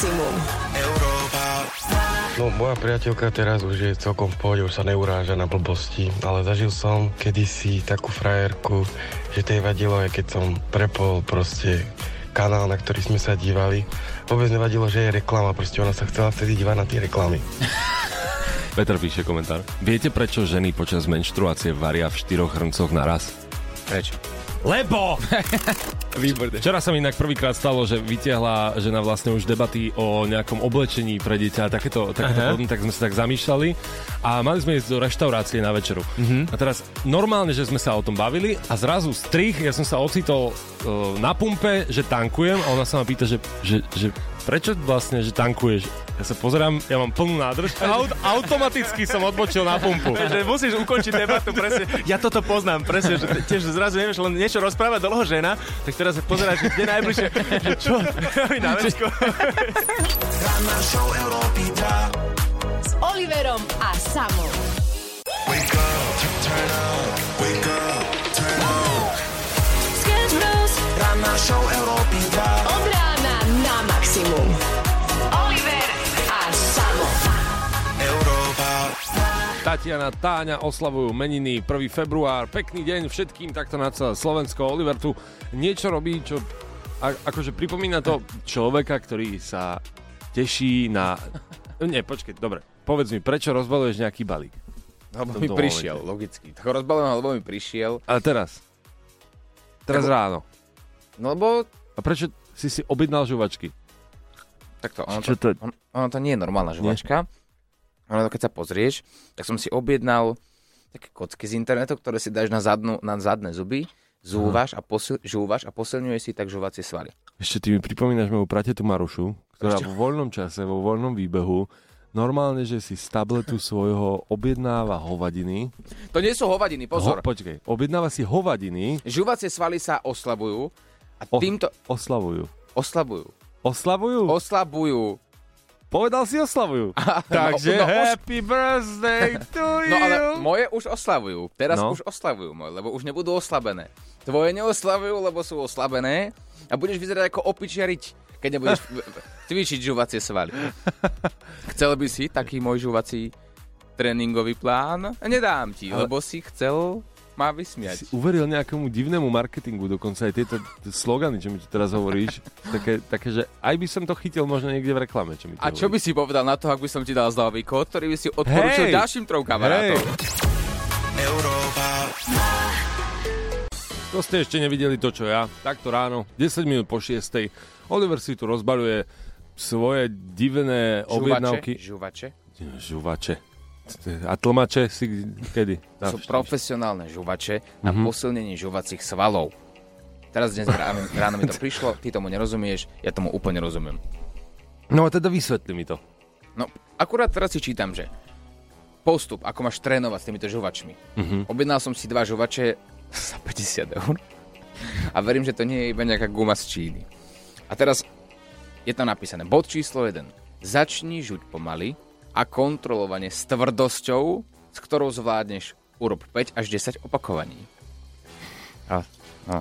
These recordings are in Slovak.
maximum. No, moja priateľka teraz už je celkom v pohode, už sa neuráža na blbosti, ale zažil som kedysi takú frajerku, že tej vadilo, aj keď som prepol proste kanál, na ktorý sme sa dívali. Vôbec nevadilo, že je reklama, proste ona sa chcela vtedy dívať na tie reklamy. Peter píše komentár. Viete, prečo ženy počas menštruácie varia v štyroch hrncoch naraz? Prečo? Lebo! Výborné. Včera sa mi inak prvýkrát stalo, že vytiahla žena vlastne už debaty o nejakom oblečení pre dieťa a takéto, takéto podobné, tak sme sa tak zamýšľali a mali sme ísť do reštaurácie na večeru. A teraz normálne, že sme sa o tom bavili a zrazu strich, ja som sa ocitol uh, na pumpe, že tankujem a ona sa ma pýta, že, že, že prečo vlastne, že tankuješ? Ja sa pozerám, ja mám plnú nádrž a aut- automaticky som odbočil na pumpu. že musíš ukončiť debatu, presne. Ja toto poznám, presne, že tiež zrazu nevieš len niečo rozprávať dlho žena, tak teraz sa pozeráš, že kde najbližšie, že čo, na vecko. S Oliverom a Samom. Sketch Bros. Od rána na maximum. Oliver a Samo. Tatiana, Táňa oslavujú meniny 1. február. Pekný deň všetkým takto na celé Slovensko. Oliver tu niečo robí, čo a, akože pripomína to človeka, ktorý sa teší na... Nie, počkej, dobre. Povedz mi, prečo rozbaluješ nejaký balík? Lebo mi prišiel, momente. logicky. Tak ho rozbalujem, lebo mi prišiel. Ale teraz. Teraz Lebo- ráno. No lebo A prečo si si objednal žuvačky? Takto, ono to, to- on, ono to nie je normálna žuvačka. Ono to, keď sa pozrieš, tak som si objednal také kocky z internetu, ktoré si dáš na, zadnú, na zadné zuby, zúvaš a, posil, žúvaš a posilňuje si tak žuvacie svaly. Ešte ty mi pripomínaš moju pratetu Marušu, ktorá vo voľnom čase, vo voľnom výbehu normálne, že si z tabletu svojho objednáva hovadiny. To nie sú hovadiny, pozor. Ho, počkej, objednáva si hovadiny, Žuvacie svaly sa oslabujú a O- týmto oslavujú. oslabujú. Oslavujú? Oslabujú. Povedal si oslavujú. Takže no, už- happy birthday to you. No ale moje už oslavujú. Teraz No. už oslavujú moje, lebo už nebudú oslabené. Tvoje neoslavujú, lebo sú oslabené a budeš vyzerať ako opičiariť, keď nebudeš cvičiť žuvacie svaly. Chcel by si taký môj žuvací tréningový plán? Nedám ti, Ale- lebo si chcel si vysmiať. uveril nejakému divnému marketingu, dokonca aj tieto slogany, čo mi tu teraz hovoríš, také, také, že aj by som to chytil možno niekde v reklame, čo mi A čo by si povedal na to, ak by som ti dal zľavý kód, ktorý by si odporúčil Hej! ďalším trom kamarátov? To ste ešte nevideli to, čo ja. Takto ráno, 10 minút po 6. Oliver si tu rozbaľuje svoje divné objednávky. Žuvače? Žuvače. A tlmače si kedy? Sú profesionálne žuvače na Mhm. posilnenie žuvacích svalov. Teraz dnes ráno, ráno mi to prišlo, ty tomu nerozumieš, ja tomu úplne rozumiem. No a teda vysvetli mi to. No, akurát teraz si čítam, že postup, ako máš trénovať s týmito žuvačmi. Mhm. Objednal som si dva žuvače za 50 eur a verím, že to nie je iba nejaká guma z Číny. A teraz je tam napísané, bod číslo 1. Začni žuť pomaly a kontrolovane s tvrdosťou, s ktorou zvládneš urob 5 až 10 opakovaní. A, a,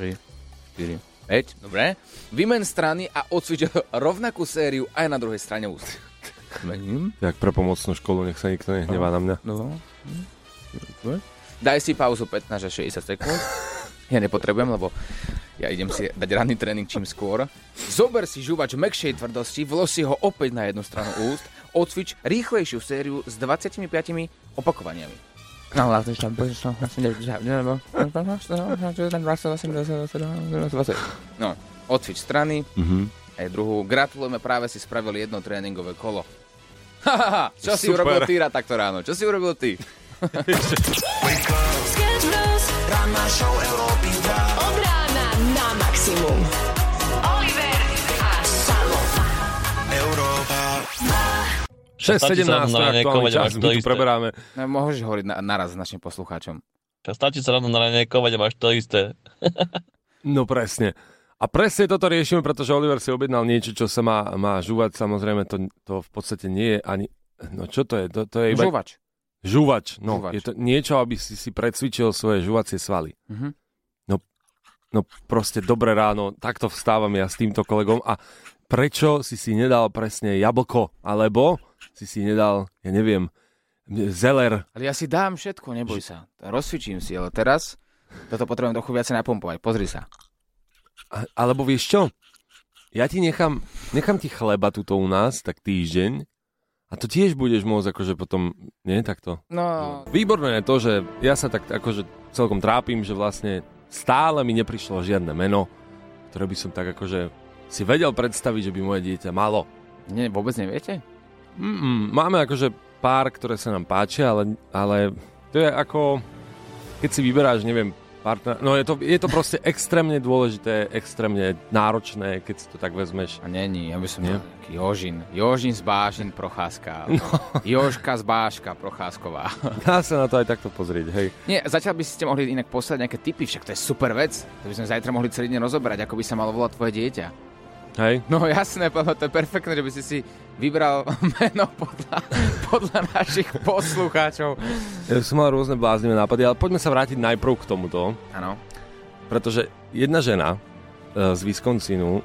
3, 4, 5, dobre. Vymen strany a odsvič rovnakú sériu aj na druhej strane úst. Mením. Jak pre pomocnú školu, nech sa nikto nehnevá na mňa. No. Daj si pauzu 15 až 60 sekúnd. Ja nepotrebujem, lebo ja idem si dať ranný tréning čím skôr. Zober si žuvač mekšej tvrdosti, vlož si ho opäť na jednu stranu úst, odcvič rýchlejšiu sériu s 25 opakovaniami. No, vlastne, čo No, odcvič strany. Mm-hmm. Aj druhú. Gratulujeme, práve si spravili jedno tréningové kolo. Hahaha, čo Super. si urobil ty takto ráno? Čo si urobil ty? Ranná 6.17 sa ráno na aktuálny čas, my tu preberáme. No, môžeš hovoriť na, naraz s našim poslucháčom. Stačí sa ráno naranejkovať a máš to isté. No presne. A presne toto riešime, pretože Oliver si objednal niečo, čo sa má, má žúvať. Samozrejme, to, to v podstate nie je ani... No čo to je? To, to je iba... Žuvač. Žúvač. No, Žúvač. je to niečo, aby si si precvičil svoje žuvacie svaly. Mhm. No proste dobré ráno, takto vstávam ja s týmto kolegom a prečo si si nedal presne jablko, alebo si si nedal, ja neviem, zeler. Ale ja si dám všetko, neboj sa. Rozcvičím si, ale teraz toto potrebujem trochu viacej napompovať. Pozri sa. A, alebo vieš čo? Ja ti nechám, nechám ti chleba tuto u nás, tak týždeň, a to tiež budeš môcť akože potom, nie takto? No, Výborné je to, že ja sa tak akože celkom trápim, že vlastne stále mi neprišlo žiadne meno, ktoré by som tak akože si vedel predstaviť, že by moje dieťa malo. nie, vôbec neviete? Mm-mm, máme akože pár, ktoré sa nám páčia, ale, ale to je ako, keď si vyberáš, neviem, partner, no je to, je to proste extrémne dôležité, extrémne náročné, keď si to tak vezmeš. A není, ja by som Nie? taký Jožin. Jožin z Bážin, Procházka. No. Jožka z Báška, Procházková. Dá sa na to aj takto pozrieť, hej. Nie, zatiaľ by ste mohli inak poslať nejaké tipy, však to je super vec. To by sme zajtra mohli celý deň rozoberať, ako by sa malo volať tvoje dieťa. Hej, No jasné, to je perfektné, že by si si vybral meno podľa, podľa našich poslucháčov. ja som mal rôzne bláznivé nápady, ale poďme sa vrátiť najprv k tomuto. Áno. Pretože jedna žena e, z Wisconsinu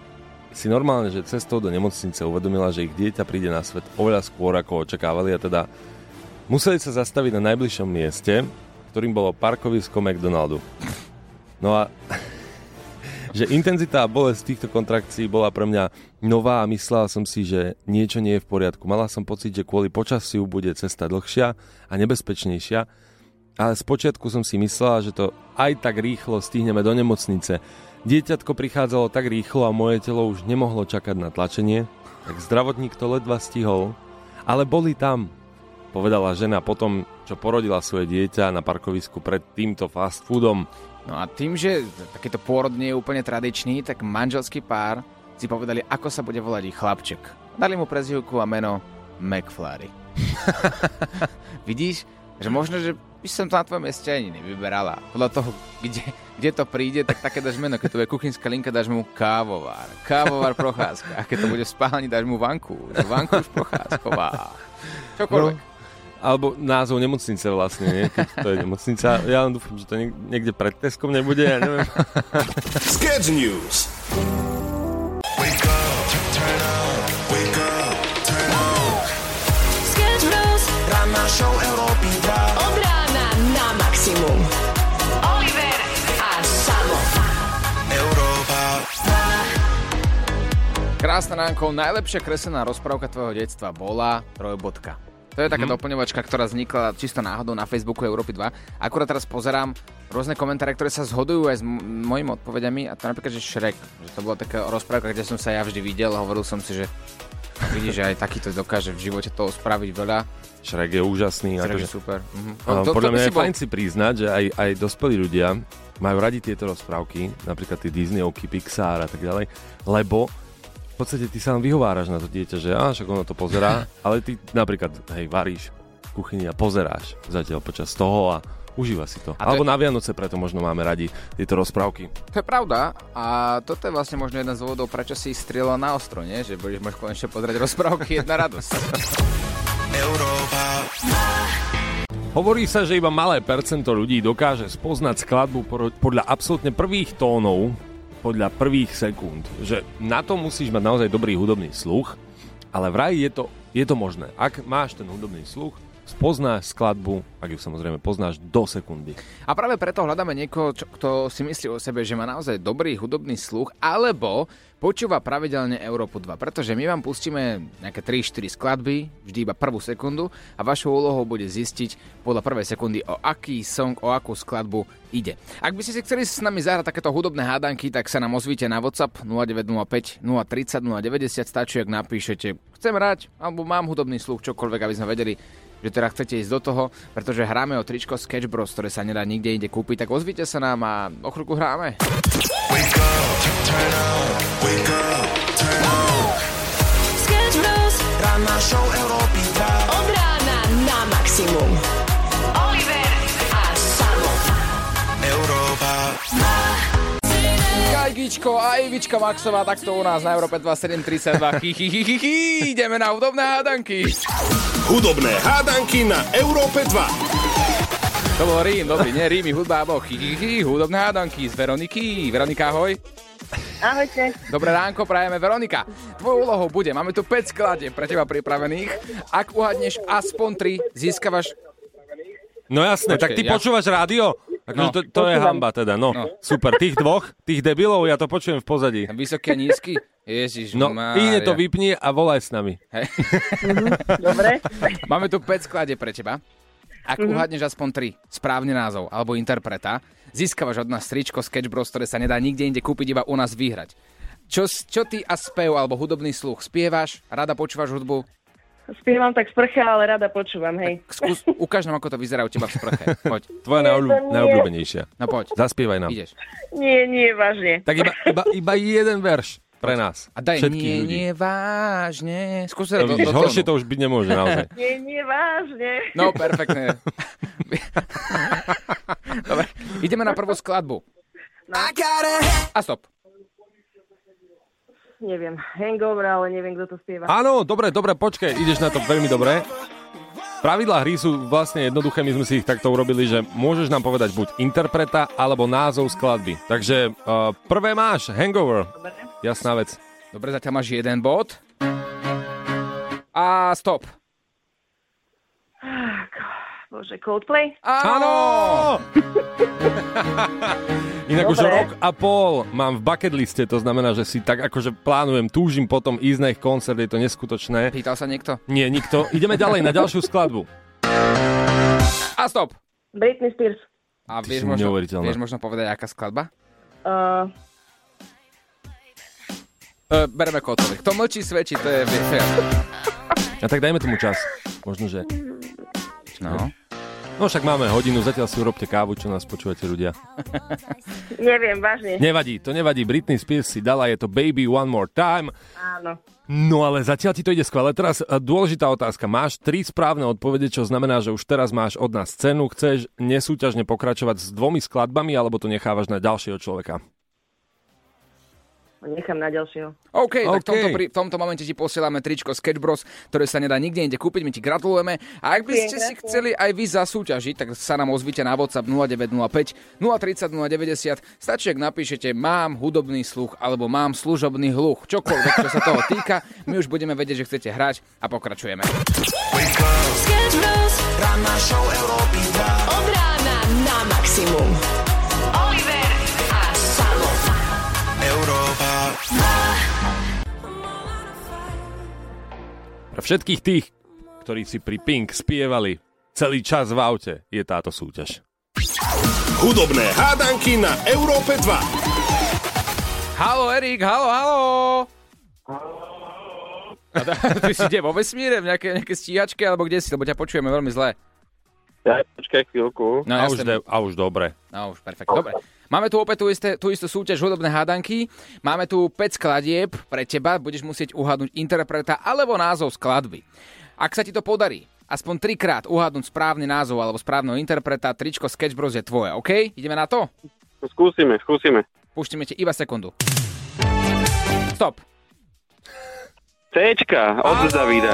si normálne, že cestou do nemocnice uvedomila, že ich dieťa príde na svet oveľa skôr, ako očakávali a teda museli sa zastaviť na najbližšom mieste, ktorým bolo parkovisko McDonaldu. No a že intenzita a bolesť týchto kontrakcií bola pre mňa nová a myslela som si, že niečo nie je v poriadku. Mala som pocit, že kvôli počasiu bude cesta dlhšia a nebezpečnejšia, ale spočiatku som si myslela, že to aj tak rýchlo stihneme do nemocnice. Dieťatko prichádzalo tak rýchlo a moje telo už nemohlo čakať na tlačenie, tak zdravotník to ledva stihol, ale boli tam, povedala žena potom, čo porodila svoje dieťa na parkovisku pred týmto fast foodom. No a tým, že takýto pôrod nie je úplne tradičný, tak manželský pár si povedali, ako sa bude volať ich chlapček. Dali mu prezivku a meno McFlurry. Vidíš, že možno, že by som to na tvojom mieste ani nevyberala. Podľa toho, kde, kde to príde, tak také dáš meno. Keď to bude kuchynská linka, dáš mu kávovár. Kávovár Procházka. A keď to bude v spálni, dáš mu vanku. Vanku už Procházková. Čokoľvek. No. Alebo názov nemocnice vlastne, nie? Keď to je nemocnica. Ja len dúfam, že to niek- niekde pred Teskom nebude, ja neviem. Sketch News. Sketch Bros. Ranná show Európy 2. Od rána na maximum. Oliver a Samo. Európa Krásna ránko, najlepšia kreslená rozprávka tvojho detstva bola trojbodka. To je taká mm. doplňovačka, ktorá vznikla čisto náhodou na Facebooku Európy 2. Akurát teraz pozerám rôzne komentáre, ktoré sa zhodujú aj s m- mojimi odpovediami a to napríklad, že Shrek, že to bola taká rozprávka, kde som sa ja vždy videl a hovoril som si, že vidíš, že aj takýto dokáže v živote toho spraviť veľa. Šrek je úžasný. Shrek Akože, je super. Mhm. No, podľa by mňa si je fajn si priznať, že aj, aj dospelí ľudia majú radi tieto rozprávky, napríklad tie Disneyovky, Pixar a tak ďalej, lebo v podstate ty sa len vyhováraš na to dieťa, že á, však ono to pozerá, ale ty napríklad, hej, varíš v kuchyni a pozeráš zatiaľ počas toho a užíva si to. A to Alebo je- na Vianoce preto možno máme radi tieto rozprávky. To je pravda a toto je vlastne možno jeden z dôvodov, prečo si strieľal na ostro, nie? Že budeš môcť konečne pozrieť rozprávky, jedna radosť. Európa Hovorí sa, že iba malé percento ľudí dokáže spoznať skladbu podľa absolútne prvých tónov, podľa prvých sekúnd. Že na to musíš mať naozaj dobrý hudobný sluch, ale vraj je to, je to možné. Ak máš ten hudobný sluch, spoznáš skladbu, ak ju samozrejme poznáš, do sekundy. A práve preto hľadáme niekoho, čo, kto si myslí o sebe, že má naozaj dobrý hudobný sluch, alebo počúva pravidelne Európu 2, pretože my vám pustíme nejaké 3-4 skladby, vždy iba prvú sekundu a vašou úlohou bude zistiť podľa prvej sekundy, o aký song, o akú skladbu ide. Ak by ste si chceli s nami zahrať takéto hudobné hádanky, tak sa nám ozvíte na WhatsApp 0905 030 090, stačí, ak napíšete chcem hrať, alebo mám hudobný sluch, čokoľvek, aby sme vedeli, že teda chcete ísť do toho, pretože hráme o tričko Sketch Bros, ktoré sa nedá nikde inde kúpiť, tak ozvite sa nám a o chvíľku hráme. Sketch Bros. Ranná show Európy 2. Od rána na maximum. Oliver a Samo. Európa Kajgičko a Ivička Maxová, takto u nás na Európe 2732. Chy, chy, chy, chy, chy. Ideme na hudobné hádanky. Hudobné hádanky na Európe 2. To bol Rím, dobrý, nie Rím, hudba, alebo chy, chy, chy, hudobné hádanky z Veroniky. Veronika, ahoj. Ahojte. Dobré ránko, prajeme Veronika. Tvojou úlohou bude, máme tu 5 skladieb pre teba pripravených. Ak uhadneš aspoň 3, získavaš... No jasné, tak Počkej, ty ja- počúvaš rádio? Akože No. to, to je hamba teda, no. No. Super, tých dvoch, tých debilov, ja to počujem v pozadí. Vysoký a nízky? Ježiš, No, ide to vypni a volaj s nami. Dobre. Máme tu 5 skladie pre teba. Ak uhadneš aspoň 3, správny názov alebo interpreta, získavaš od nás tričko Sketch Bros, ktoré sa nedá nikde inde kúpiť, iba u nás vyhrať. Čo, čo ty a spev alebo hudobný sluch? Spievaš? Rada počúvaš hudbu? Spievam tak sprcha, ale rada počúvam, hej. Skús, ukáž nám, ako to vyzerá u teba v sprche. Poď, Tvoja najobľúbenejšia. no poď, Zaspievaj nám. ideš. Nie, nie, vážne. Tak iba, iba, iba jeden verš pre nás. A daj, Všetkých nie, ľudí. nie, vážne. Skús No, to vidíš, horšie to už byť nemôže naozaj. Nie, nie, vážne. No, perfektné. Dobre, ideme na prvú skladbu. A stop. Neviem, hangover, ale neviem, kto to spieva. Áno, dobre, dobre, počkaj, ideš na to veľmi dobre. Pravidlá hry sú vlastne jednoduché, my sme si ich takto urobili, že môžeš nám povedať buď interpreta, alebo názov skladby. Takže uh, prvé máš, Hangover. Jasná vec. Dobre, zatiaľ máš jeden bod. A stop. Bože, Coldplay? Áno! Inak už Dobre. rok a pol mám v bucket liste, to znamená, že si tak akože plánujem, túžim potom ísť na ich koncert, je to neskutočné. Pýtal sa niekto? Nie, nikto. Ideme ďalej na ďalšiu skladbu. A stop. Britney Spears. A Ty vieš možno, vieš možno povedať, aká skladba? Uh, E, bereme kotových. To mlčí svedčí, to je... To je A tak dajme tomu čas. Možno, že... no. No však máme hodinu, zatiaľ si urobte kávu, čo nás počúvate ľudia. neviem, vážne. Nevadí, to nevadí. Britney Spears si dala, je to Baby One More Time. Áno. No ale zatiaľ ti to ide skvelé. Teraz e, dôležitá otázka. Máš tri správne odpovede, čo znamená, že už teraz máš od nás cenu. Chceš nesúťažne pokračovať s dvomi skladbami, alebo to nechávaš na ďalšieho človeka? Nechám na ďalšieho. OK, tak v tomto, pri, v tomto momente ti posielame tričko Sketch Bros, ktoré sa nedá nikde inde kúpiť, my ti gratulujeme. A ak by ste si chceli aj vy zasúťažiť, tak sa nám ozvite na WhatsApp 0905 030 090. Stačí, ak napíšete mám hudobný sluch alebo mám služobný hluch. Čokoľvek, čo sa toho týka, my už budeme vedieť, že chcete hrať a pokračujeme. Sketch Bros. Ranná show Európy 2. Od rána na maximum. Pre všetkých tých, ktorí si pri Pink spievali celý čas v aute, je táto súťaž. Hudobné hádanky na Európe 2. Halo, Erik, halo, halo! A ty si kde, vo vesmíre, v nejaké, nejaké stíhačke, alebo kde si, lebo ťa počujeme veľmi zle. Ja, počkaj chvíľku. No, a, už de, a už dobre. No už, perfekt. Dobre. Máme tu opäť tú, isté, tú istú súťaž hudobné hádanky. Máme tu 5 skladieb pre teba. Budeš musieť uhádnuť interpreta alebo názov skladby. Ak sa ti to podarí, aspoň trikrát uhádnuť správny názov alebo správneho interpreta, tričko Sketch Bros je tvoje, OK? Ideme na to? Skúsime, skúsime. Púštime ti iba sekundu. Stop. Cčka od Davida.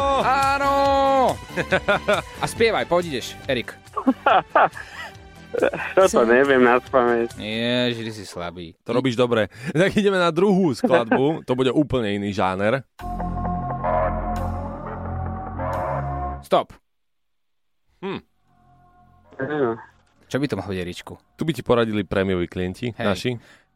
Áno! A spievaj, poď ideš, Erik. Toto neviem na spamäť. Ježiš, ty si slabý. To robíš dobre. Tak ideme na druhú skladbu. To bude úplne iný žáner. Stop. Hm. Čo by to mohlo byť, Eričku? Tu by ti poradili prémioví klienti Hej. naši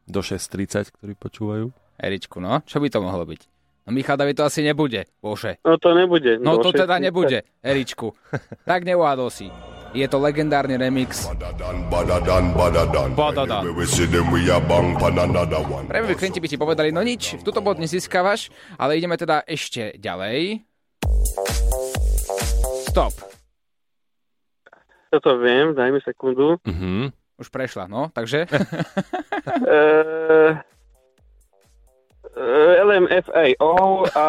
do 6.30, ktorí počúvajú. Eričku, no? Čo by to mohlo byť? No Michal David to asi nebude, bože. No to nebude. No to teda 6:30. nebude, Eričku. Tak neuhádol si. Je to legendárny remix. Badadan, badadan, badadan. Badadan. Anyway, we see them, we a bang pan another one. Prémioví klienti by ti povedali, no nič, túto bod nezískavaš, ale ideme teda ešte ďalej. Stop. Toto viem, daj mi sekundu. Mhm. Už prešla, no, takže... LMFAO a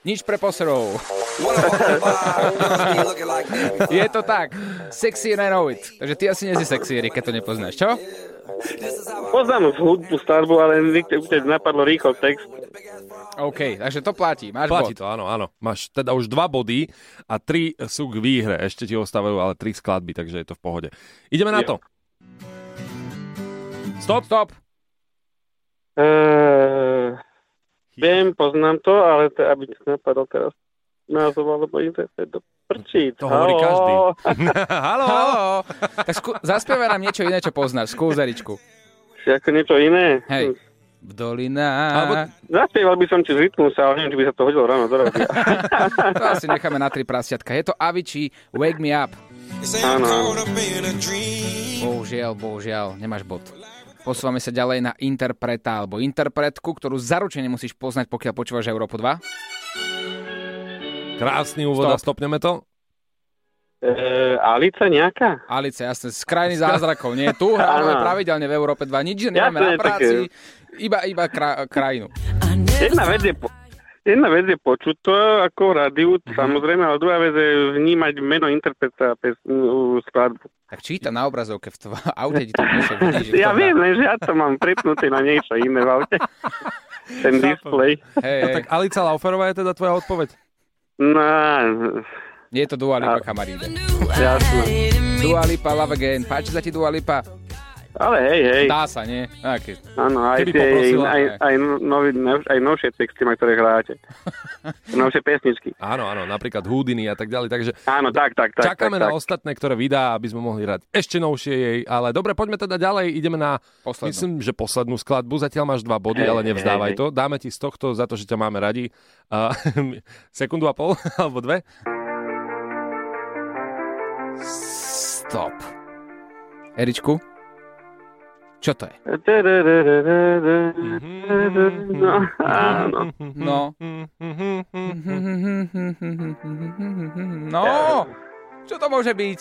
Nič pre poserov. Je to tak. Sexy and I know it. Takže ty asi nesi sexy, Erik, keď to nepoznáš, čo? poznám hudbu, skladbu, ale už napadlo rýchlo text. OK, takže to platí. Máš Platí bod. to, áno, áno. Máš teda už dva body a tri sú k výhre. Ešte ti ostávajú ale tri skladby, takže je to v pohode. Ideme na Jo. to. Stop. Stop. Uh, viem, poznám to, ale to, aby ti napadol teraz názov alebo interpret do prčí. To hovorí každý. Haló. Haló. Tak skú, zaspievaj nám niečo iné, čo poznáš. Skús, Eričku. Ako niečo iné. Hej. V dolinách. Alebo Zaspieval by som ti z rytmusa, ale neviem, či by sa to hodilo ráno do. To asi necháme na tri prasiatka. Je to Avicii Wake Me Up. Áno. Bohužiaľ, bohužiaľ, nemáš bod. Posúvame sa ďalej na interpreta alebo interpretku, ktorú zaručene musíš poznať, pokiaľ počúvaš Európu 2. krásny úvod a stopneme to. E, Alica nejaká? Alice, jasne, z krajiny zázrakov, nie? Tu hráme pravidelne v Európe 2, nič nemáme na práci, také. iba, iba kra, krajinu. Jedna vec je, po, jedna vec je počuť to ako rádiu, Mhm. samozrejme, ale druhá vec je vnímať meno interpreta pes, u, skladbu. Tak číta na obrazovke v tvojom aute, ti to píše, vidíš, že Ja to viem, len že ja to mám prepnuté na niečo iné v aute. Ten display. Hej, No tak Alica Lauferová je teda tvoja odpoveď? No, je to Dua Lipa, kamaríde. jasné. Dua Lipa, Love Again. Páči sa ti Dua Lipa? Ale hej, hej. Dá sa, nie? Aký? Áno, aj, tie, poprosila, aj, ne? aj, nový, aj novšie texty, na ktoré hráte. novšie pesničky. Áno, áno, napríklad Houdini a tak ďalej, takže Áno, tak, tak, tak. čakáme tak, na tak. ostatné, ktoré vydá, aby sme mohli hrať ešte novšie jej, ale dobre, poďme teda ďalej, ideme na, Poslednú. myslím, že poslednú skladbu, zatiaľ máš dva body, Hej, ale nevzdávaj hej, to, dáme ti z tohto za to, že ťa máme radi, uh, sekundu a pol, alebo dve. Stop. Eričku? Čo to je? No, áno. No. No, čo to môže byť?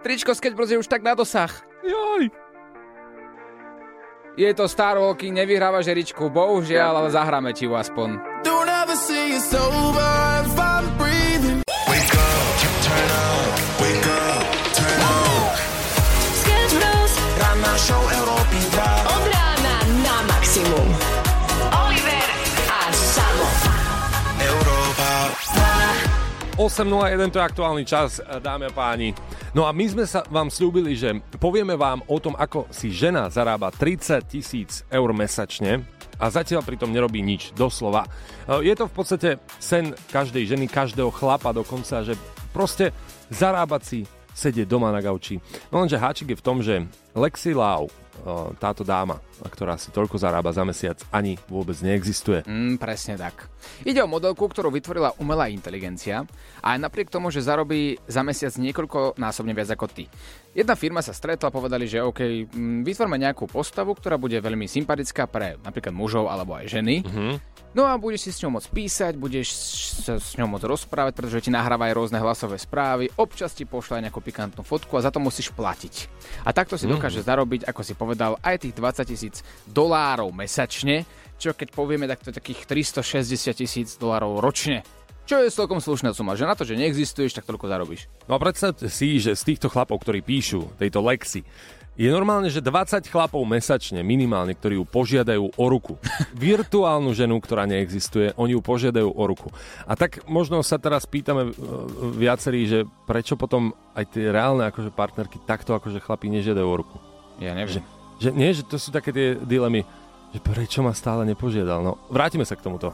Tričko Sketch Bros je už tak na dosah. Joj. Je to Star Walking, nevyhráva žeričku, bohužiaľ, ale zahráme ti ju aspoň. Wake up, turn up, wake up, turn up. Sketch Bros. Ranná show 8.01 to je aktuálny čas, dámy a páni. No a my sme sa vám slúbili, že povieme vám o tom, ako si žena zarába 30 tisíc eur mesačne a zatiaľ pritom nerobí nič, doslova. E, Je to v podstate sen každej ženy, každého chlapa dokonca, že proste zarábať si sedieť doma na gauči. No lenže háčik je v tom, že Lexi Lau, táto dáma, ktorá si toľko zarába za mesiac, ani vôbec neexistuje. Mm, presne tak. Ide o modelku, ktorú vytvorila umelá inteligencia a aj napriek tomu, že zarobí za mesiac niekoľko násobne viac ako ty. Jedna firma sa stretla a povedali, že OK, mm, vytvorme nejakú postavu, ktorá bude veľmi sympatická pre napríklad mužov alebo aj ženy. No a budeš si s ňou môcť písať, budeš sa s ňou môcť rozprávať, pretože ti nahráva aj rôzne hlasové správy, občas ti pošle aj nejakú pikantnú fotku a za to musíš platiť. A takto si dokáže zarobiť, ako si povedal, aj tých 20 tisíc dolárov mesačne, čo keď povieme, tak to je takých 360 tisíc dolárov ročne. Čo je celkom slušná suma, že na to, že neexistuješ, tak toľko zarobíš. No a predstavte si, že z týchto chlapov, ktorí píšu tejto Lexi, je normálne, že 20 chlapov mesačne minimálne, ktorí ju požiadajú o ruku. Virtuálnu ženu, ktorá neexistuje, oni ju požiadajú o ruku. A tak možno sa teraz pýtame e, viacerí, že prečo potom aj tie reálne akože partnerky takto akože chlapí nežiadajú o ruku. Ja neviem. Že nie, že to sú také tie dilemy, že prečo ma stále nepožiadal. No, vrátime sa k tomuto.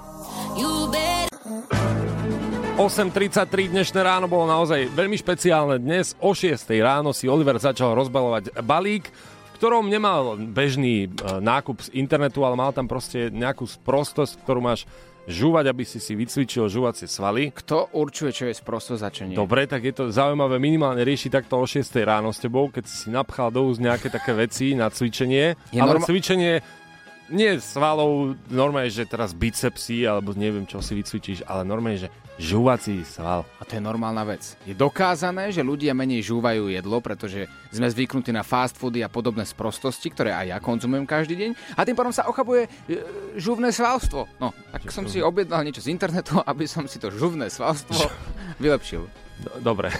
8.33 dnešné ráno bolo naozaj veľmi špeciálne. Dnes o 6 ráno si Oliver začal rozbalovať balík, v ktorom nemal bežný e, nákup z internetu, ale mal tam proste nejakú sprostosť, ktorú máš žúvať, aby si si vycvičil žúvacie svaly. Kto určuje, čo je sprosto za čo nie? Dobre, tak je to zaujímavé minimálne riešiť takto o 6 ráno s tebou, keď si si napchal do úst nejaké také veci na cvičenie. Je ale norma- cvičenie nie svalov, normálne, že teraz bicepsy, alebo neviem, čo si vycvičíš, ale normálne, že žúvací sval. A to je normálna vec. Je dokázané, že ľudia menej žúvajú jedlo, pretože sme zvyknutí na fast foody a podobné sprostosti, ktoré aj ja konzumujem každý deň. A tým pádom sa ochabuje e, žuvné svalstvo. No, tak som si objednal niečo z internetu, aby som si to žuvné svalstvo vylepšil. Do- Dobre.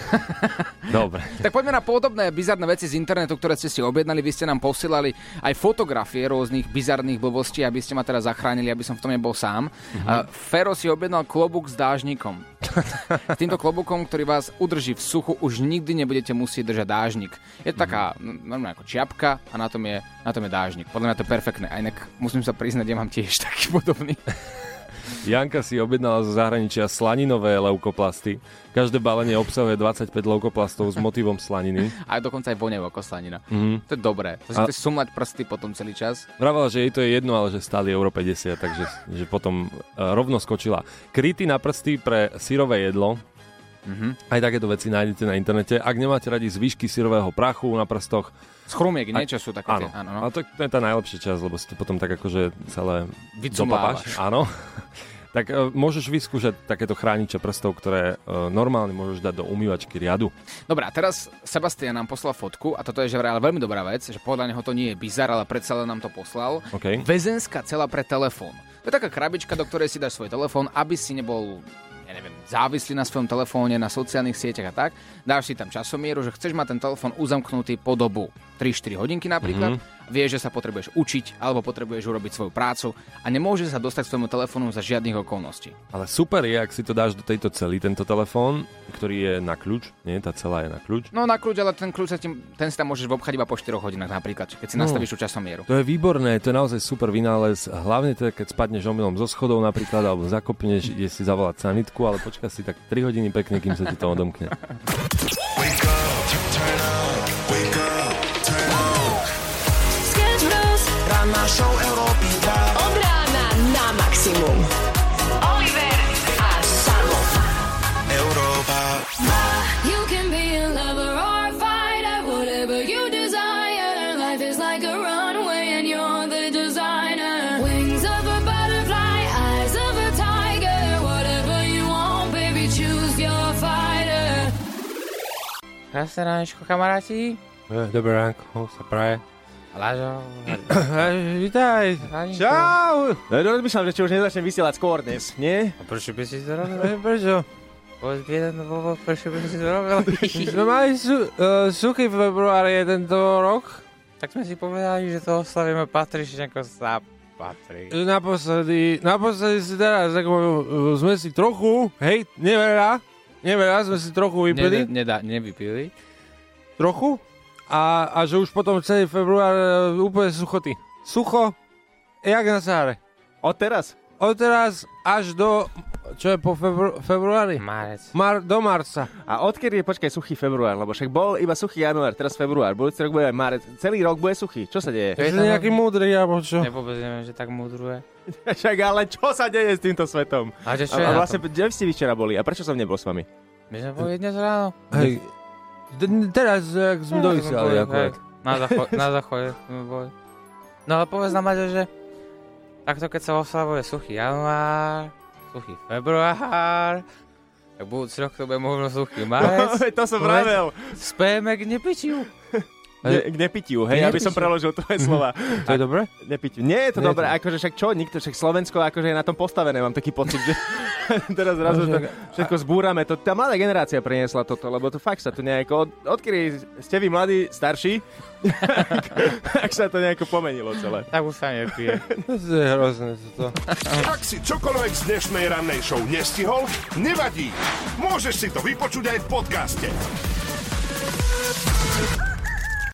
Dobre. Tak poďme na podobné bizarné veci z internetu, ktoré ste si objednali. Vy ste nám posielali aj fotografie rôznych bizarných blbostí, aby ste ma teraz zachránili, aby som v tom nebol sám. Uh-huh. Uh, Fero si objednal klobúk s dážnikom. S týmto klobúkom, ktorý vás udrží v suchu, už nikdy nebudete musieť držať dážnik. Je to taká mm. normálne ako čiapka a na tom, je, na tom je dážnik. Podľa mňa to je perfektné. A inak musím sa priznať, ja mám tiež taký podobný. Janka si objednala zo zahraničia slaninové leukoplasty. Každé balenie obsahuje 25 leukoplastov s motivom slaniny. A dokonca aj vonevo ako slanina. Mhm. To je dobré. To si A- sumlať prsty potom celý čas. Vravala, že jej to je jedno, ale že stáli euro 50, takže že potom uh, rovno skočila. Kryty na prsty pre syrové jedlo. Mhm. Aj takéto veci nájdete na internete. Ak nemáte radi zvyšky syrového prachu na prstoch, Z chrumiek niečo sú také. Áno, tie- áno, no. ale to, je tá najlepšia časť, lebo si to potom tak akože celé dopapáš. Áno. tak uh, môžeš vyskúšať takéto chrániče prstov, ktoré uh, normálne môžeš dať do umývačky riadu. Dobre, a teraz Sebastian nám poslal fotku a toto je že vraj veľmi dobrá vec, že podľa neho to nie je bizar, ale predsa len nám to poslal. OK. Väzenská cela pre telefón. To je taká krabička, do ktorej si dáš svoj telefón, aby si nebol ja neviem, závislý na svojom telefóne, na sociálnych sieťach a tak. Dáš si tam časomieru, že chceš mať ten telefón uzamknutý po dobu 3-4 hodinky napríklad. Mhm. Mm-hmm. Vieš, že sa potrebuješ učiť alebo potrebuješ urobiť svoju prácu a nemôžeš sa dostať k svojmu telefónu za žiadnych okolností. Ale super je, ak si to dáš do tejto cely, tento telefón, ktorý je na kľúč. Nie, tá celá je na kľúč. No na kľúč, ale ten kľúč sa tým, ten si tam môžeš obchať iba po 4 hodinách napríklad, keď si No. nastavíš tú časomieru. To je výborné, to je naozaj super vynález. Hlavne teda, keď spadneš omylom zo schodov napríklad, alebo zakopneš, ide si zavolať sanitku, ale počka si tak 3 hodiny pekne, kým sa ti to odomkne. Up, turn Krásne ránečko, kamaráti. Dobré ránko, sa praje. Lážo. Vítaj. Čau. No, rozmýšľam, že či už nezačnem vysielať skôr dnes, nie? A prečo by si to robil? E, Prečo? Povedz mi jeden dôvod, prečo by si to robil? Sme mali su, uh, suchý február je tento rok. tak sme si povedali, že to oslavíme patrične, ako sa patrí. Naposledy, naposledy si teraz, ako, uh, sme si trochu, hej, neveľa, neveľa sme si trochu vypili. Ne, nedá, nevypili. Trochu. A, a že už potom celý február uh, úplne suchoty. Sucho, jak na sáre. Od teraz? Od teraz až do, čo je po febru, februári? Marec. Mar, do marca. A odkedy je, počkaj, suchý február? Lebo však bol iba suchý január, teraz február, budúci rok bude aj marec. Celý rok bude suchý. Čo sa deje? Je to nejaký múdry, alebo čo? Ja vôbec neviem, že tak mudruje. Však ale čo sa deje s týmto svetom? A že čo je a, na vlastne, kde ste vy včera boli? A prečo som nebol s vami? My sme boli dnes ráno. Hej, d- teraz, jak sme dovysiali, Hej, akurát. Na, zacho- na záchode sme boli. No ale povedz nám, Maťo, že takto keď sa oslavuje suchý január, suchý február, tak budúci rok to bude možno suchý marec. No, to som vravel. Spejeme k nepitiu. Ne, k nepitiu, hej, aby som preložil tvoje slova. To je dobré? Nepitiu. Nie je to Nie je dobré, to- akože však čo, nikto, však Slovensko akože je na tom postavené, mám taký pocit, že teraz zrazu to všetko zbúrame. To, tá mladá generácia priniesla toto, lebo to fakt sa tu nejako, od, odkedy ste vy mladí, starší, tak sa to nejako pomenilo celé. Tak už sa nepije. To je hrozné toto. Ak si čokoľvek z dnešnej rannej show nestihol, nevadí. Môžeš si to vypočuť aj v podcaste.